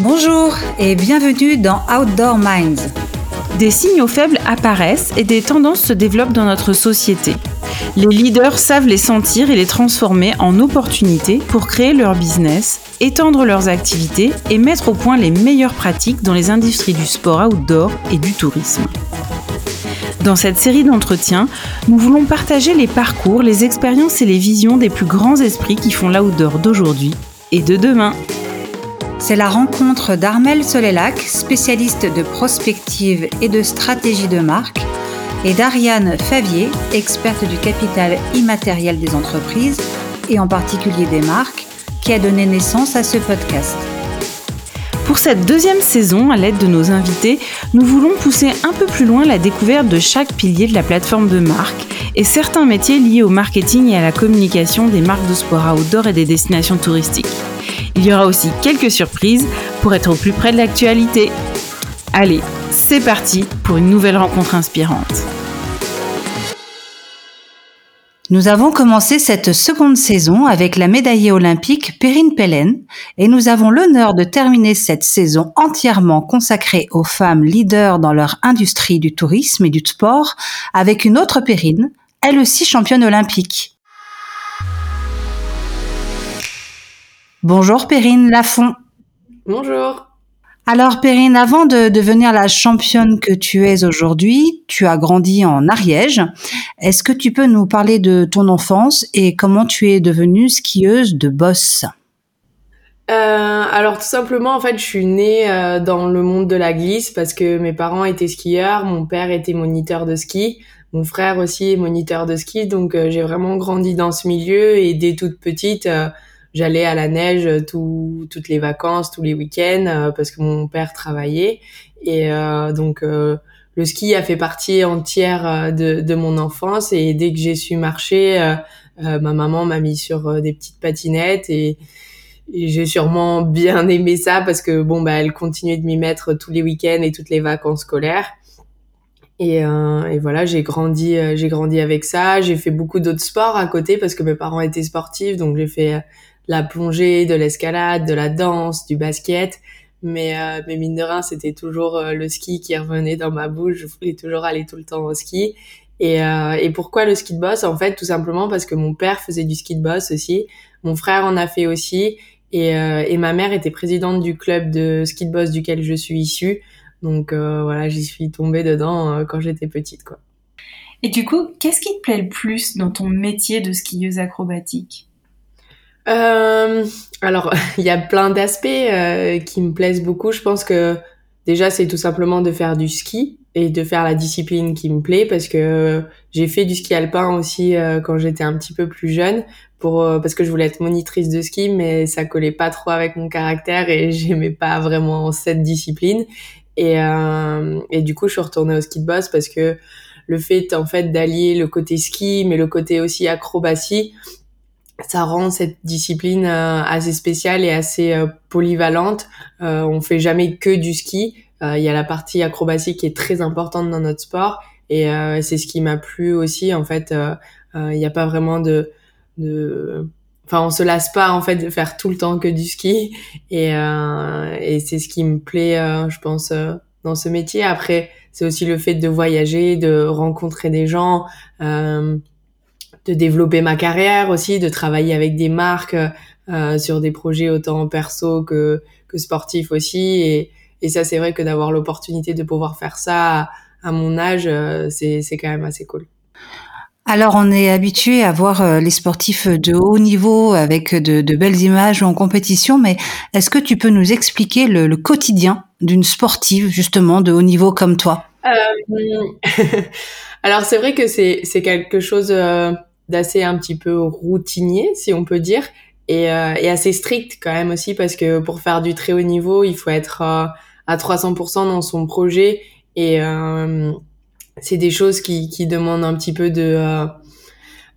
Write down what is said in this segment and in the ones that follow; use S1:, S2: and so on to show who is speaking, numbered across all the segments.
S1: Bonjour et bienvenue dans Outdoor Minds.
S2: Des signaux faibles apparaissent et des tendances se développent dans notre société. Les leaders savent les sentir et les transformer en opportunités pour créer leur business, étendre leurs activités et mettre au point les meilleures pratiques dans les industries du sport outdoor et du tourisme. Dans cette série d'entretiens, nous voulons partager les parcours, les expériences et les visions des plus grands esprits qui font l'outdoor d'aujourd'hui et de demain.
S1: C'est la rencontre d'Armel Solélac, spécialiste de prospective et de stratégie de marque, et d'Ariane Favier, experte du capital immatériel des entreprises et en particulier des marques, qui a donné naissance à ce podcast.
S2: Pour cette deuxième saison, à l'aide de nos invités, nous voulons pousser un peu plus loin la découverte de chaque pilier de la plateforme de marque et certains métiers liés au marketing et à la communication des marques de sport outdoor et des destinations touristiques. Il y aura aussi quelques surprises pour être au plus près de l'actualité. Allez, c'est parti pour une nouvelle rencontre inspirante.
S1: Nous avons commencé cette seconde saison avec la médaillée olympique Perrine Pellen et nous avons l'honneur de terminer cette saison entièrement consacrée aux femmes leaders dans leur industrie du tourisme et du sport avec une autre Perrine, elle aussi championne olympique. Bonjour Perrine Lafont.
S3: Bonjour.
S1: Alors Perrine, avant de devenir la championne que tu es aujourd'hui, tu as grandi en Ariège. Est-ce que tu peux nous parler de ton enfance et comment tu es devenue skieuse de boss
S3: euh, alors tout simplement, en fait, je suis née euh, dans le monde de la glisse parce que mes parents étaient skieurs, mon père était moniteur de ski, mon frère aussi est moniteur de ski, donc euh, j'ai vraiment grandi dans ce milieu et dès toute petite, j'allais à la neige euh, tout, toutes les vacances, tous les week-ends euh, parce que mon père travaillait et euh, donc le ski a fait partie entière de, de mon enfance et dès que j'ai su marcher, ma maman m'a mis sur des petites patinettes et, j'ai sûrement bien aimé ça parce que bon bah elle continuait de m'y mettre tous les week-ends et toutes les vacances scolaires. Et, euh, et, voilà, j'ai grandi, j'ai grandi avec ça. J'ai fait beaucoup d'autres sports à côté parce que mes parents étaient sportifs, donc j'ai fait la plongée, de l'escalade, de la danse, du basket. Mais, euh, mais mine de rien, c'était toujours euh, le ski qui revenait dans ma bouche. Je voulais toujours aller tout le temps au ski. Et, euh, et pourquoi le ski de boss En fait, tout simplement parce que mon père faisait du ski de boss aussi. Mon frère en a fait aussi. Et, euh, et ma mère était présidente du club de ski de boss duquel je suis issue. Donc euh, voilà, j'y suis tombée dedans quand j'étais petite. quoi.
S2: Et du coup, qu'est-ce qui te plaît le plus dans ton métier de skieuse acrobatique?
S3: Euh, alors, il y a plein d'aspects euh, qui me plaisent beaucoup. Je pense que déjà, c'est tout simplement de faire du ski et de faire la discipline qui me plaît parce que j'ai fait du ski alpin aussi euh, quand j'étais un petit peu plus jeune pour parce que je voulais être monitrice de ski mais ça collait pas trop avec mon caractère et j'aimais pas vraiment cette discipline et et du coup je suis retournée au ski de boss parce que le fait en fait d'allier le côté ski mais le côté aussi acrobatie ça rend cette discipline euh, assez spéciale et assez euh, polyvalente. Euh, on fait jamais que du ski. Il y a la partie acrobatie qui est très importante dans notre sport et c'est ce qui m'a plu aussi. En fait, il n'y a pas vraiment de, de, enfin, on se lasse pas en fait de faire tout le temps que du ski et, et c'est ce qui me plaît, je pense, dans ce métier. Après, c'est aussi le fait de voyager, de rencontrer des gens. De développer ma carrière aussi, de travailler avec des marques euh, sur des projets autant perso que, que sportifs aussi. Et, et ça, c'est vrai que d'avoir l'opportunité de pouvoir faire ça à, mon âge, euh, c'est, c'est quand même assez cool.
S1: Alors, on est habitué à voir euh, les sportifs de haut niveau avec de, de belles images en compétition, mais est-ce que tu peux nous expliquer le, le quotidien d'une sportive justement de haut niveau comme toi?
S3: Euh... Alors, c'est vrai que c'est, c'est quelque chose euh, d'assez un petit peu routinier, si on peut dire, et, euh, et, assez strict quand même aussi, parce que pour faire du très haut niveau, il faut être euh, à 300% dans son projet, et euh, c'est des choses qui, qui demandent un petit peu de,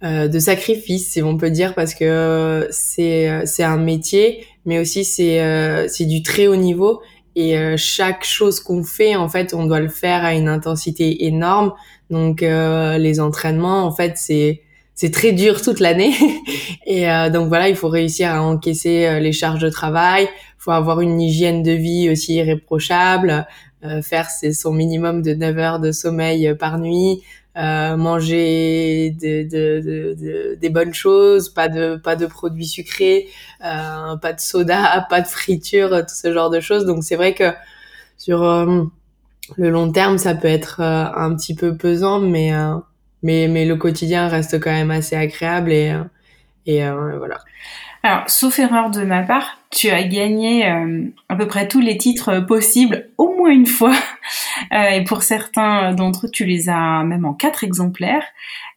S3: euh, de sacrifice, si on peut dire, parce que c'est c'est un métier, mais aussi c'est c'est du très haut niveau, et chaque chose qu'on fait, en fait, on doit le faire à une intensité énorme. Donc les entraînements, en fait, c'est c'est très dur toute l'année. Et donc voilà, il faut réussir à encaisser les charges de travail. Il faut avoir une hygiène de vie aussi irréprochable. faire son minimum de 9 heures de sommeil par nuit. Euh, manger de, de, de, des bonnes choses, pas de pas de produits sucrés, euh, pas de soda, pas de friture, tout ce genre de choses. Donc c'est vrai que sur euh, le long terme, ça peut être euh, un petit peu pesant, mais mais mais le quotidien reste quand même assez agréable et et voilà.
S2: Alors, sauf erreur de ma part, tu as gagné euh, à peu près tous les titres possibles au moins une fois. Euh, et pour certains d'entre eux, tu les as même en quatre exemplaires.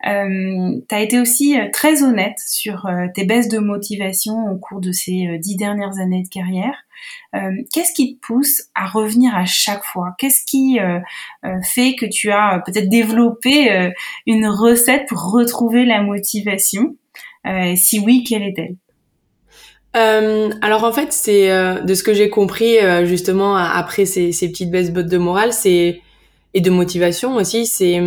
S2: Euh, tu as été aussi euh, très honnête sur tes baisses de motivation au cours de ces dix dernières années de carrière. Qu'est-ce qui te pousse à revenir à chaque fois? Qu'est-ce qui fait que tu as peut-être développé une recette pour retrouver la motivation? Si oui, quelle est-elle?
S3: Euh, alors en fait, c'est euh, de ce que j'ai compris euh, justement après ces, ces petites baisses de morale, c'est et de motivation aussi, c'est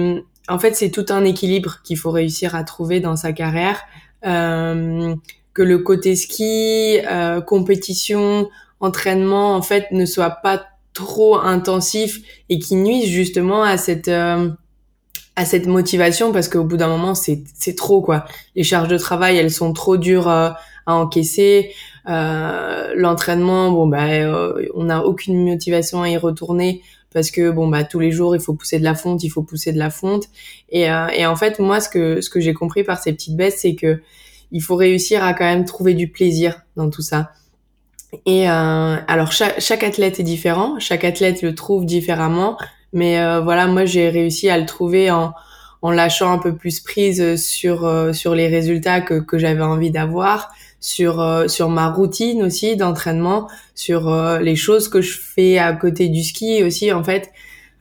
S3: en fait c'est tout un équilibre qu'il faut réussir à trouver dans sa carrière, que le côté ski, compétition, entraînement en fait ne soit pas trop intensif et qui nuise justement à cette à cette motivation parce qu'au bout d'un moment c'est c'est trop quoi. Les charges de travail elles sont trop dures à encaisser. Euh, l'entraînement, bon bah, euh, on n'a aucune motivation à y retourner parce que bon bah tous les jours il faut pousser de la fonte, il faut pousser de la fonte. Et, euh, et en fait moi ce que ce que j'ai compris par ces petites baisses, c'est que il faut réussir à quand même trouver du plaisir dans tout ça. Et euh, alors chaque, chaque athlète est différent, chaque athlète le trouve différemment, mais euh, voilà moi j'ai réussi à le trouver en en lâchant un peu plus prise sur sur les résultats que que j'avais envie d'avoir sur euh, sur ma routine aussi d'entraînement, sur euh, les choses que je fais à côté du ski aussi en fait.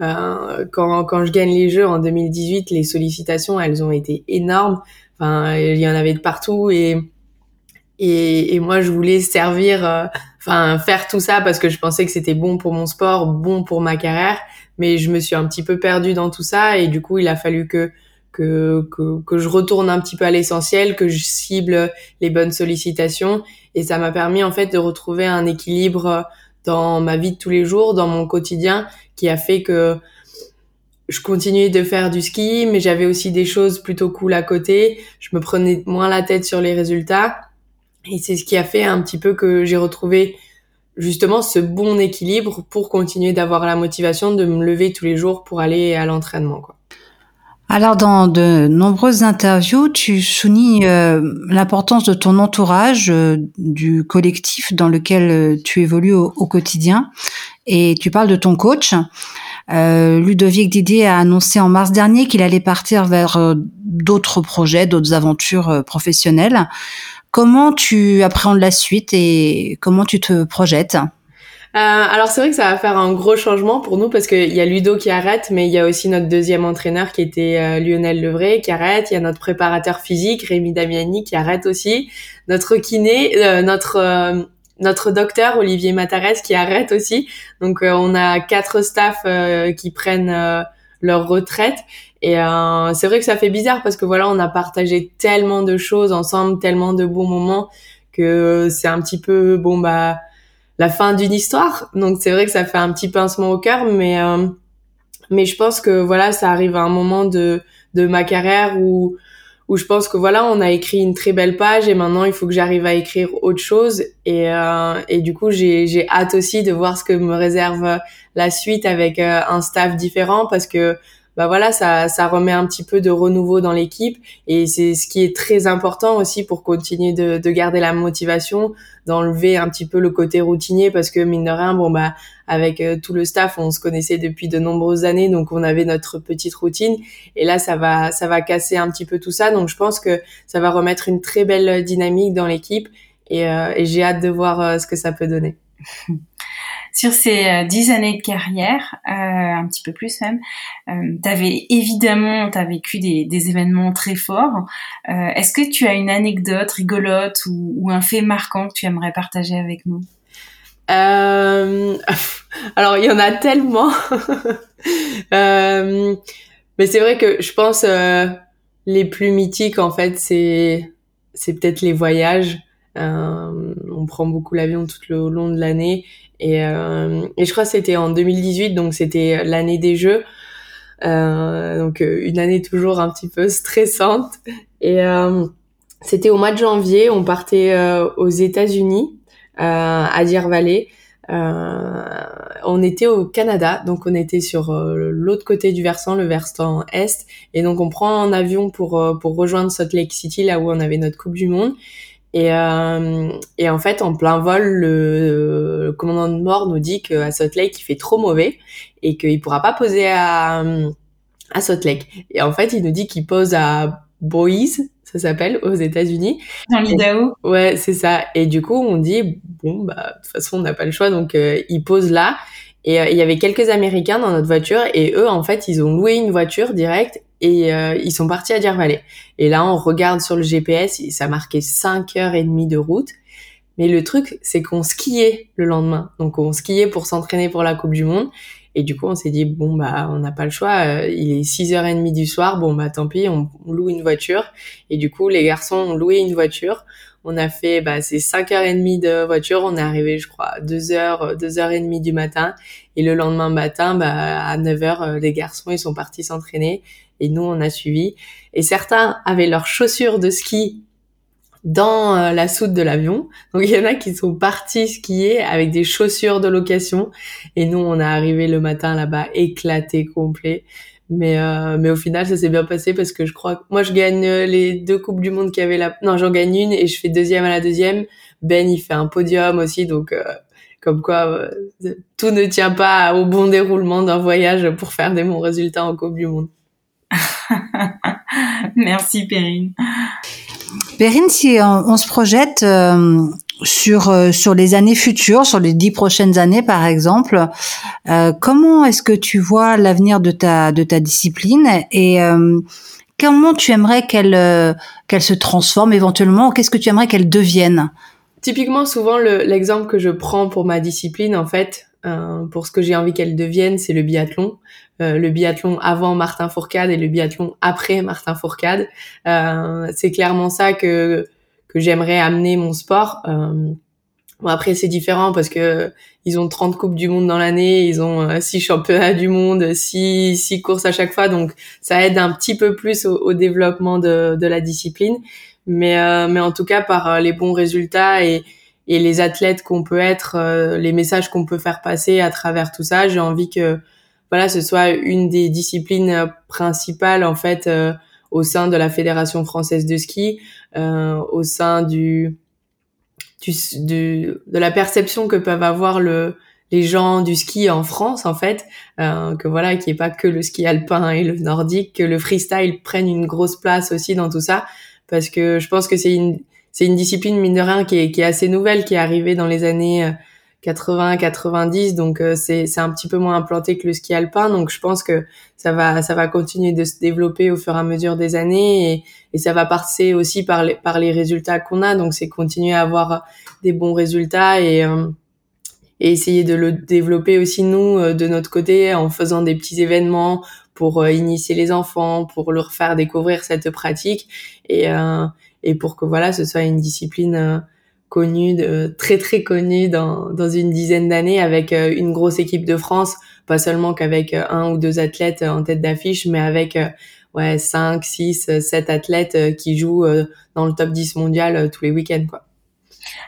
S3: Euh, quand quand je gagne les jeux en 2018, les sollicitations elles ont été énormes. Enfin, il y en avait de partout et et, et moi je voulais servir, enfin faire tout ça parce que je pensais que c'était bon pour mon sport, bon pour ma carrière, mais je me suis un petit peu perdue dans tout ça et du coup il a fallu que que, que, que je retourne un petit peu à l'essentiel, que je cible les bonnes sollicitations. Et ça m'a permis en fait de retrouver un équilibre dans ma vie de tous les jours, dans mon quotidien, qui a fait que je continuais de faire du ski, mais j'avais aussi des choses plutôt cool à côté. Je me prenais moins la tête sur les résultats. Et c'est ce qui a fait un petit peu que j'ai retrouvé justement ce bon équilibre pour continuer d'avoir la motivation de me lever tous les jours pour aller à l'entraînement.
S1: Alors, dans de nombreuses interviews, tu soulignes euh, l'importance de ton entourage, euh, du collectif dans lequel euh, tu évolues au, quotidien, et tu parles de ton coach. Ludovic Didier a annoncé en mars dernier qu'il allait partir vers d'autres projets, d'autres aventures professionnelles. Comment tu appréhendes la suite et comment tu te projettes?
S3: Alors c'est vrai que ça va faire un gros changement pour nous parce qu'il y a Ludo qui arrête, mais il y a aussi notre deuxième entraîneur qui était euh, Lionel Levray qui arrête. Il y a notre préparateur physique Rémi Damiani qui arrête aussi. Notre kiné, euh, notre notre docteur Olivier Matares qui arrête aussi. Donc on a quatre staffs qui prennent leur retraite. Et c'est vrai que ça fait bizarre parce que voilà, on a partagé tellement de choses ensemble, tellement de bons moments que c'est un petit peu bon bah la fin d'une histoire. Donc c'est vrai que ça fait un petit pincement au cœur, mais euh, mais je pense que voilà, ça arrive à un moment de de ma carrière où où je pense que voilà, on a écrit une très belle page et maintenant il faut que j'arrive à écrire autre chose et euh, et du coup j'ai j'ai hâte aussi de voir ce que me réserve la suite avec euh, un staff différent parce que bah voilà, ça, ça remet un petit peu de renouveau dans l'équipe et c'est ce qui est très important aussi pour continuer de, de garder la motivation, d'enlever un petit peu le côté routinier parce que mine de rien, bon bah avec euh, tout le staff, on se connaissait depuis de nombreuses années, donc on avait notre petite routine et là ça va ça va casser un petit peu tout ça, donc je pense que ça va remettre une très belle dynamique dans l'équipe et, euh, et j'ai hâte de voir euh, ce que ça peut donner.
S2: sur ces euh, dix années de carrière, euh, un petit peu plus même, euh, tu avais évidemment, vécu des, des, événements très forts. Euh, Est-ce que tu as une anecdote rigolote ou, ou, un fait marquant que tu aimerais partager avec nous?
S3: Euh, Alors, il y en a tellement. mais c'est vrai que je pense les plus mythiques, en fait, c'est c'est peut-être les voyages. Euh, on prend beaucoup l'avion tout le long de l'année. Et, euh, et je crois que c'était en 2018, donc c'était l'année des Jeux. Euh, donc une année toujours un petit peu stressante. Et c'était au mois de janvier, on partait aux États-Unis, à Deer Valley. Euh, on était au Canada, donc on était sur l'autre côté du versant, le versant est, et donc on prend un avion pour pour rejoindre Salt Lake City, là où on avait notre Coupe du Monde. Et, et en fait, en plein vol, le, commandant de bord nous dit qu'à Salt Lake, il fait trop mauvais et qu'il pourra pas poser à, à Salt Lake. Et en fait, il nous dit qu'il pose à Boise, ça s'appelle, aux États-Unis.
S2: Dans l'Idaho.
S3: Ouais, c'est ça. Et du coup, on dit bon, bah de toute façon, on n'a pas le choix, donc euh, ils posent là. Et euh, il y avait quelques Américains dans notre voiture, et eux, en fait, ils ont loué une voiture directe et euh, ils sont partis à Deer. Et là, on regarde sur le GPS, ça marquait 5 heures et demie de route. Mais le truc, c'est qu'on skiait le lendemain. Donc, on skiait pour s'entraîner pour la Coupe du Monde. Et du coup, on s'est dit, bon, bah, on n'a pas le choix. Euh, il est 6h30 du soir. Bon, bah, tant pis, on, loue une voiture. Et du coup, les garçons ont loué une voiture. On a fait, bah, c'est 5h30 de voiture. On est arrivé, je crois, 2h, 2h30 du matin. Et le lendemain matin, bah, à 9h, euh, les garçons, ils sont partis s'entraîner. Et nous, on a suivi. Et certains avaient leurs chaussures de ski dans euh, la soute de l'avion. Donc il y en a qui sont partis skier avec des chaussures de location et nous on est arrivé le matin là-bas éclaté complet. Mais euh, mais au final ça s'est bien passé parce que je crois que moi je gagne euh, les deux coupes du monde qui avaient la non j'en gagne une et je fais deuxième à la deuxième. Ben il fait un podium aussi donc comme quoi tout ne tient pas au bon déroulement d'un voyage pour faire des bons résultats en coupe du monde.
S2: Merci Perrine.
S1: Perrine, si on, se projette euh, sur euh, sur les années futures, sur les dix prochaines années par exemple, euh, comment est-ce que tu vois l'avenir de ta de ta discipline et comment tu aimerais qu'elle qu'elle se transforme éventuellement Qu'est-ce que tu aimerais qu'elle devienne?
S3: Typiquement, souvent l'exemple que je prends pour ma discipline, en fait, pour ce que j'ai envie qu'elle devienne, c'est le biathlon. Euh, le biathlon avant Martin Fourcade et le biathlon après Martin Fourcade. Euh, c'est clairement ça que que j'aimerais amener mon sport. Euh, bon après c'est différent parce que ils ont 30 coupes du monde dans l'année, ils ont 6 championnats du monde, 6 six courses à chaque fois, donc ça aide un petit peu plus au, développement de, la discipline. Mais mais en tout cas par les bons résultats et les athlètes qu'on peut être, les messages qu'on peut faire passer à travers tout ça, j'ai envie que voilà, ce soit une des disciplines euh, principales en fait euh, au sein de la Fédération française de ski, euh, au sein du, du, de la perception que peuvent avoir le les gens du ski en France en fait, euh, que voilà, qu'il n'y ait pas que le ski alpin et le nordique, que le freestyle prenne une grosse place aussi dans tout ça, parce que je pense que c'est une c'est une discipline mine de rien qui est, qui est assez nouvelle, qui est arrivée dans les années 80, 90, donc euh, c'est un petit peu moins implanté que le ski alpin, donc je pense que ça va ça va continuer de se développer au fur et à mesure des années et, et ça va passer aussi par les par les résultats qu'on a, donc c'est continuer à avoir des bons résultats et euh, et essayer de le développer aussi nous euh, de notre côté en faisant des petits événements pour initier les enfants, pour leur faire découvrir cette pratique et et pour que voilà ce soit une discipline connu, de, très très connu dans, dans une dizaine d'années avec euh, une grosse équipe de France, pas seulement qu'avec euh, un ou deux athlètes en tête d'affiche, mais avec euh, ouais 5, 6, 7 athlètes qui jouent dans le top 10 mondial tous les week-ends quoi.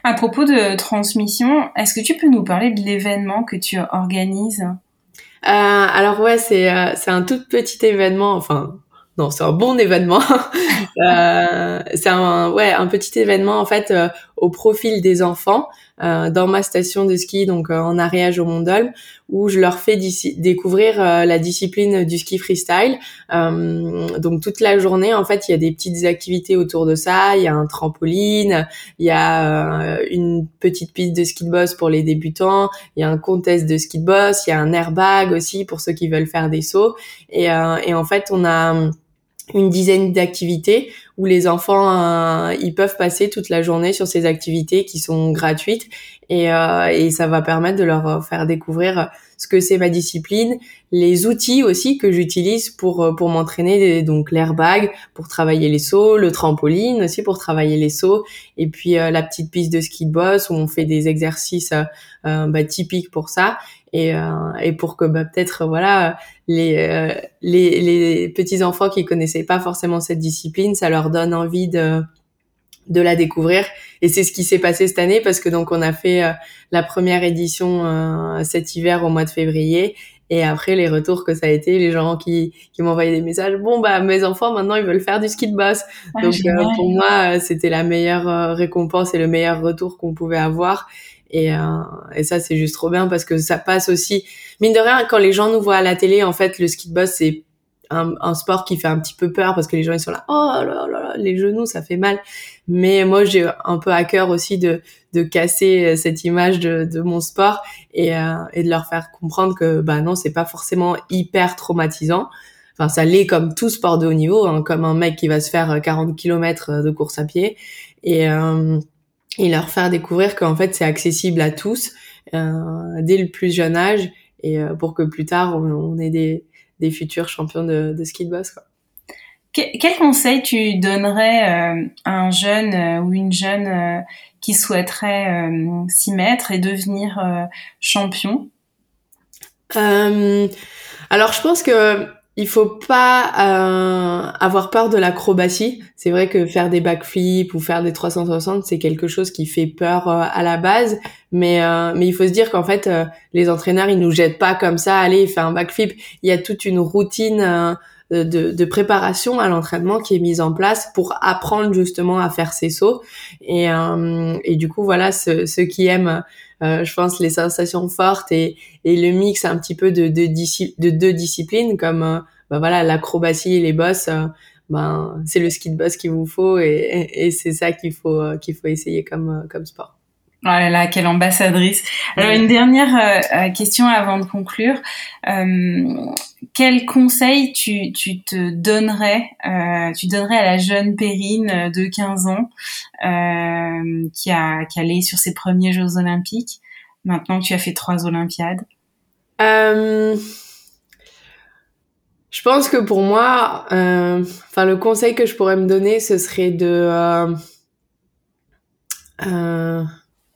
S2: À propos de transmission, est-ce que tu peux nous parler de l'événement que tu organises?
S3: Euh, Alors ouais, c'est c'est un tout petit événement, enfin non, c'est un bon événement. euh, c'est un ouais un petit événement en fait euh, au profil des enfants euh, dans ma station de ski donc euh, en Ariège au Mont Dolme où je leur fais découvrir la discipline du ski freestyle. donc toute la journée en fait il y a des petites activités autour de ça. Il y a un trampoline, il y a une petite piste de ski de boss pour les débutants, il y a un contest de ski de boss, il y a un airbag aussi pour ceux qui veulent faire des sauts et, et en fait on a une dizaine d'activités où les enfants euh, ils peuvent passer toute la journée sur ces activités qui sont gratuites et, euh, et ça va permettre de leur faire découvrir ce que c'est ma discipline, les outils aussi que j'utilise pour euh, pour m'entraîner, donc l'airbag pour travailler les sauts, le trampoline aussi pour travailler les sauts, et puis euh, la petite piste de ski de boss où on fait des exercices bah, typiques pour ça et, et pour que bah, peut-être voilà les, les les petits enfants qui connaissaient pas forcément cette discipline, ça leur donne envie de de la découvrir. Et c'est ce qui s'est passé cette année parce que donc on a fait euh, la première édition euh, cet hiver au mois de février. Et après les retours que ça a été, les gens qui, qui m'envoyaient des messages, bon bah mes enfants maintenant ils veulent faire du ski de boss. Ah, donc euh, pour moi c'était la meilleure récompense et le meilleur retour qu'on pouvait avoir. Et, et ça c'est juste trop bien parce que ça passe aussi. Mine de rien quand les gens nous voient à la télé en fait le ski de boss c'est un, un, sport qui fait un petit peu peur parce que les gens ils sont là oh là là, là les genoux ça fait mal mais moi j'ai un peu à cœur aussi de de casser euh, cette image de, de mon sport et euh, et de leur faire comprendre que bah non c'est pas forcément hyper traumatisant. Enfin ça l'est comme tout sport de haut niveau hein, comme un mec qui va se faire 40 km de course à pied. Et euh, et leur faire découvrir qu'en fait c'est accessible à tous euh, dès le plus jeune âge et euh, pour que plus tard on, on ait des des futurs champions de, de ski de boss. Quoi.
S2: quel conseil tu donnerais euh, à un jeune euh, ou une jeune euh, qui souhaiterait s'y mettre et devenir champion?
S3: Alors, je pense que il faut pas avoir peur de l'acrobatie. C'est vrai que faire des backflips ou faire des 360, c'est quelque chose qui fait peur à la base, mais mais il faut se dire qu'en fait les entraîneurs ils nous jettent pas comme ça. Allez, fais un backflip. Il y a toute une routine de, de, préparation à l'entraînement qui est mise en place pour apprendre justement à faire ces sauts. Et, euh, et du coup, voilà, ceux, ceux qui aiment, euh, je pense, les sensations fortes et, et le mix un petit peu de, de, de deux disciplines comme euh, bah voilà l'acrobatie et les bosses. ben, c'est le ski de boss qu'il vous faut et, et, c'est ça qu'il faut qu'il faut essayer comme comme sport.
S2: Oh là là, quelle ambassadrice. Alors une dernière euh, euh, question avant de conclure. Euh, quel conseil tu, tu te donnerais, euh, tu donnerais à la jeune Perrine de 15 ans qui a qui allait sur ses premiers Jeux Olympiques, maintenant que tu as fait trois Olympiades
S3: Je pense que pour moi, enfin le conseil que je pourrais me donner, ce serait de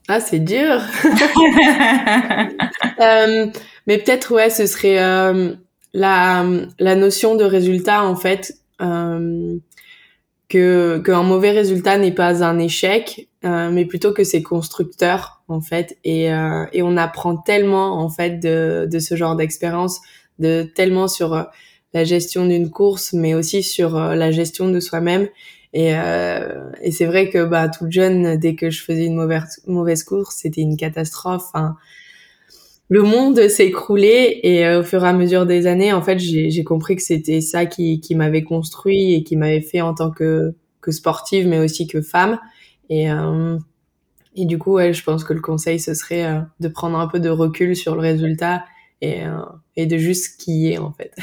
S3: ah, c'est dur. euh, mais peut-être, ouais, ce serait euh, la, la notion de résultat, en fait. Euh, que qu'un mauvais résultat n'est pas un échec, euh, mais plutôt que c'est constructeur, en fait. Et, euh, et on apprend tellement, en fait, de, de ce genre d'expérience, de tellement sur la gestion d'une course, mais aussi sur la gestion de soi-même. Et, euh, et c'est vrai que bah, toute jeune, dès que je faisais une mauvaise, mauvaise course, c'était une catastrophe. Hein. Le monde s'est écroulé et euh, au fur et à mesure des années, en fait, j'ai compris que c'était ça qui, qui m'avait construit et qui m'avait fait en tant que, que sportive, mais aussi que femme. Et, euh, et du coup, ouais, je pense que le conseil, ce serait euh, de prendre un peu de recul sur le résultat et, euh, et de juste skier, en fait.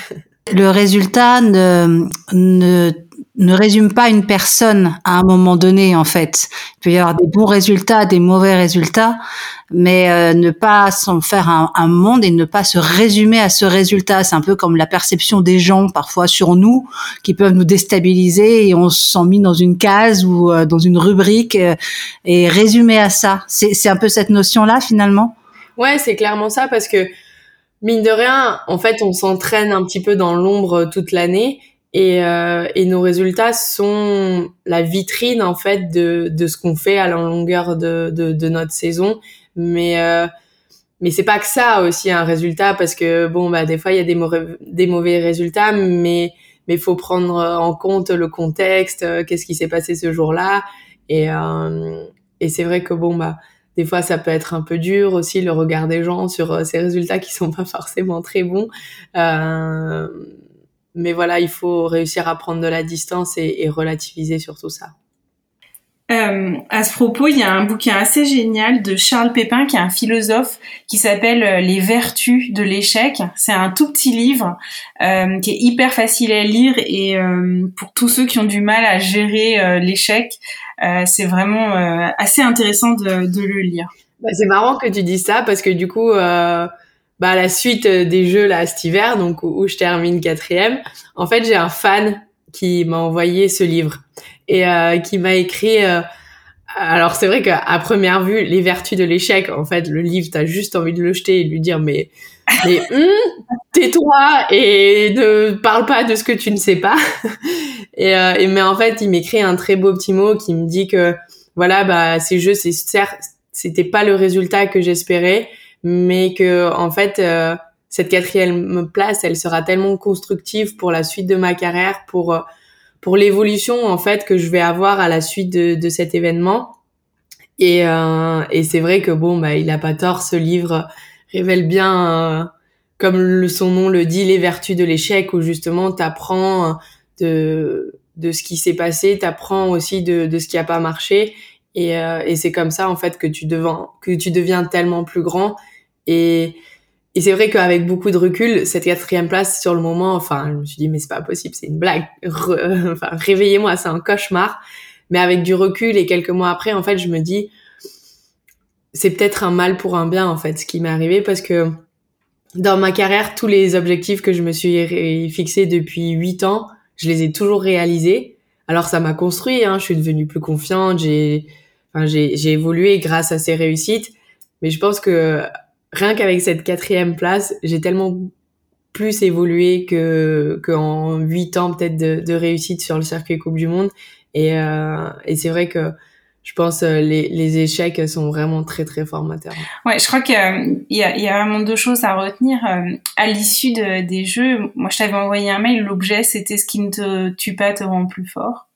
S1: Le résultat ne, ne ne résume pas une personne à un moment donné en fait. Il peut y avoir des bons résultats, des mauvais résultats, mais euh, ne pas s'en faire un, un, monde et ne pas se résumer à ce résultat. C'est un peu comme la perception des gens parfois sur nous qui peuvent nous déstabiliser et on se sent mis dans une case ou euh, dans une rubrique euh, et résumé à ça. C'est un peu cette notion-là finalement?
S3: Ouais, c'est clairement ça parce que mine de rien, en fait, on s'entraîne un petit peu dans l'ombre toute l'année et, euh, et, nos résultats sont la vitrine en fait de, de ce qu'on fait à la longueur de, de, de notre saison. Mais euh, mais c'est pas que ça aussi un résultat parce que bon bah des fois il y a des mauvais des mauvais résultats mais mais faut prendre en compte le contexte euh, qu'est-ce qui s'est passé ce jour-là. Et euh, et c'est vrai que bon bah des fois ça peut être un peu dur aussi le regard des gens sur euh, ces résultats qui sont pas forcément très bons. Euh, mais voilà, il faut réussir à prendre de la distance et, relativiser sur tout ça.
S2: Euh, à ce propos, il y a un bouquin assez génial de Charles Pépin, qui est un philosophe, qui s'appelle euh, Les vertus de l'échec. C'est un tout petit livre euh, qui est hyper facile à lire et pour tous ceux qui ont du mal à gérer l'échec, c'est vraiment assez intéressant de, le lire.
S3: Bah, c'est marrant que tu dis ça parce que du coup, bah la suite des jeux là cet hiver, donc où, je termine quatrième, en fait j'ai un fan qui m'a envoyé ce livre et qui m'a écrit alors c'est vrai qu'à première vue, les vertus de l'échec, en fait, le livre, t'as juste envie de le jeter et de lui dire mais mais hum, tais-toi et ne parle pas de ce que tu ne sais pas. et, euh, mais en fait, il m'écrit un très beau petit mot qui me dit que voilà, bah ces jeux, c'est certes, c'était pas le résultat que j'espérais, mais que en fait, euh, cette quatrième place, elle sera tellement constructive pour la suite de ma carrière, pour euh, pour l'évolution en fait que je vais avoir à la suite de, de cet événement. Et, euh, et c'est vrai que bon, bah, il a pas tort. Ce livre révèle bien, euh, comme son nom le dit, les vertus de l'échec, où justement t'apprends de de ce qui s'est passé, t'apprends aussi de, de ce qui a pas marché. Et, euh, et c'est comme ça en fait que tu deviens que tu deviens tellement plus grand. Et et c'est vrai qu'avec beaucoup de recul, cette quatrième place sur le moment, enfin, je me suis dit mais c'est pas possible, c'est une blague. enfin, réveillez-moi, c'est un cauchemar. Mais avec du recul et quelques mois après, en fait, je me dis c'est peut-être un mal pour un bien en fait ce qui m'est arrivé parce que dans ma carrière, tous les objectifs que je me suis fixés depuis huit ans, je les ai toujours réalisés. Alors ça m'a construit, hein, je suis devenue plus confiante, j'ai, enfin, j'ai, évolué grâce à ces réussites. Mais je pense que rien qu'avec cette quatrième place, j'ai tellement plus évolué que qu'en huit ans peut-être de, de, réussite sur le circuit Coupe du Monde. Et, euh, et c'est vrai que je pense euh, les, les échecs sont vraiment très très formateurs.
S2: Ouais, je crois qu'il y, a, y a vraiment deux choses à retenir euh, à l'issue de, des jeux. Moi, je t'avais envoyé un mail. L'objet, c'était ce qui ne te tue pas te rend plus fort.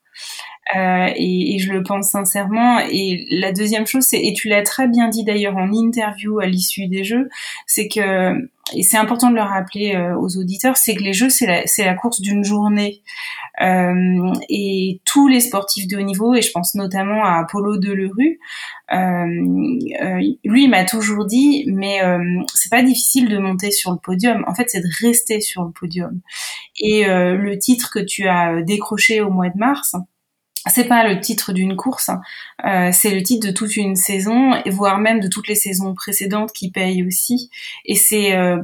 S2: Euh, et, et, je le pense sincèrement. Et la deuxième chose, c'est et tu l'as très bien dit d'ailleurs en interview à l'issue des jeux, c'est que et c'est important de le rappeler euh, aux auditeurs, c'est que les jeux c'est la la course d'une journée. Euh, et tous les sportifs de haut niveau, et je pense notamment à Apollo Delerue, euh, euh, lui il m'a toujours dit, mais c'est pas difficile de monter sur le podium. En fait, c'est de rester sur le podium. Et le titre que tu as décroché au mois de mars, c'est pas le titre d'une course, hein. euh, c'est le titre de toute une saison, voire même de toutes les saisons précédentes qui payent aussi. Et c'est euh,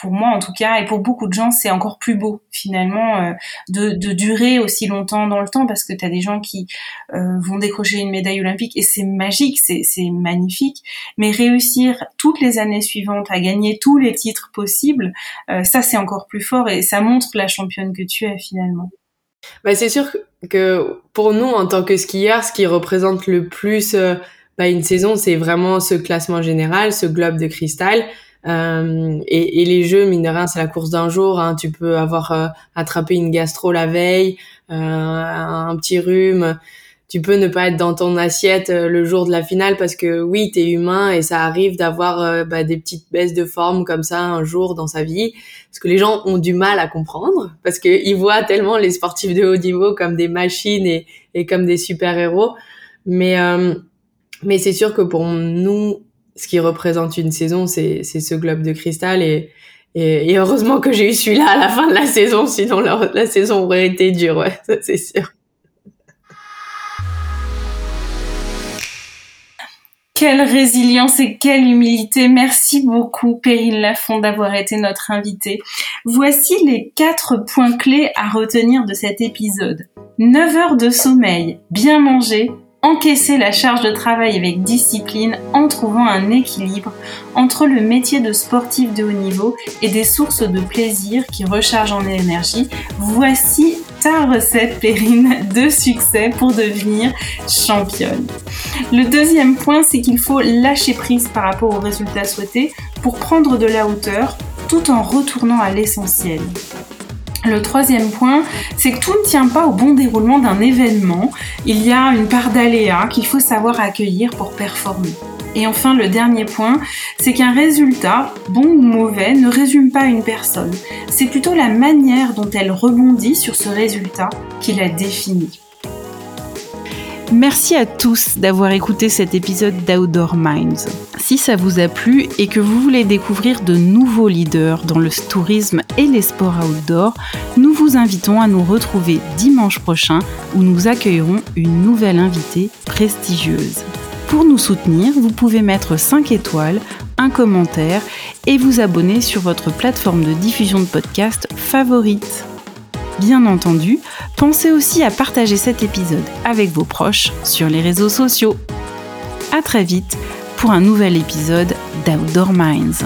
S2: pour moi en tout cas, et pour beaucoup de gens, c'est encore plus beau finalement euh, de, de, durer aussi longtemps dans le temps, parce que tu as des gens qui vont décrocher une médaille olympique et c'est magique, c'est magnifique. Mais réussir toutes les années suivantes à gagner tous les titres possibles, ça c'est encore plus fort et ça montre la championne que tu es finalement.
S3: Bah, c'est sûr que pour nous, en tant que skieurs, ce qui représente le plus euh, bah, une saison, c'est vraiment ce classement général, ce globe de cristal. Euh, et, les jeux, mine de rien, c'est la course d'un jour. Hein. Tu peux avoir euh, attrapé une gastro la veille, euh, un petit rhume tu peux ne pas être dans ton assiette euh, le jour de la finale parce que oui, tu es humain et ça arrive d'avoir euh, bah, des petites baisses de forme comme ça un jour dans sa vie. Parce que les gens ont du mal à comprendre parce qu'ils voient tellement les sportifs de haut niveau comme des machines et, et comme des super-héros. Mais, euh, mais c'est sûr que pour nous, ce qui représente une saison, c'est ce globe de cristal et, et, heureusement que j'ai eu celui-là à la fin de la saison, sinon la, la saison aurait été dure, ouais, ça c'est sûr.
S2: Quelle résilience et quelle humilité. Merci beaucoup, Perrine Lafont, d'avoir été notre invitée. Voici les quatre points clés à retenir de cet épisode. 9 heures de sommeil, bien manger, encaisser la charge de travail avec discipline en trouvant un équilibre entre le métier de sportif de haut niveau et des sources de plaisir qui rechargent en énergie. Voici ta recette périne de succès pour devenir championne. Le deuxième point, c'est qu'il faut lâcher prise par rapport aux résultats souhaités pour prendre de la hauteur tout en retournant à l'essentiel. Le troisième point, c'est que tout ne tient pas au bon déroulement d'un événement. Il y a une part d'aléa qu'il faut savoir accueillir pour performer. Et enfin, le dernier point, c'est qu'un résultat, bon ou mauvais, ne résume pas une personne. C'est plutôt la manière dont elle rebondit sur ce résultat qui la définit. Merci à tous d'avoir écouté cet épisode d'Outdoor Minds. Si ça vous a plu et que vous voulez découvrir de nouveaux leaders dans le tourisme et les sports outdoor, nous vous invitons à nous retrouver dimanche prochain où nous accueillerons une nouvelle invitée prestigieuse. Pour nous soutenir, vous pouvez mettre 5 étoiles, un commentaire et vous abonner sur votre plateforme de diffusion de podcast favorite. Bien entendu, pensez aussi à partager cet épisode avec vos proches sur les réseaux sociaux. À très vite pour un nouvel épisode d'Outdoor Minds.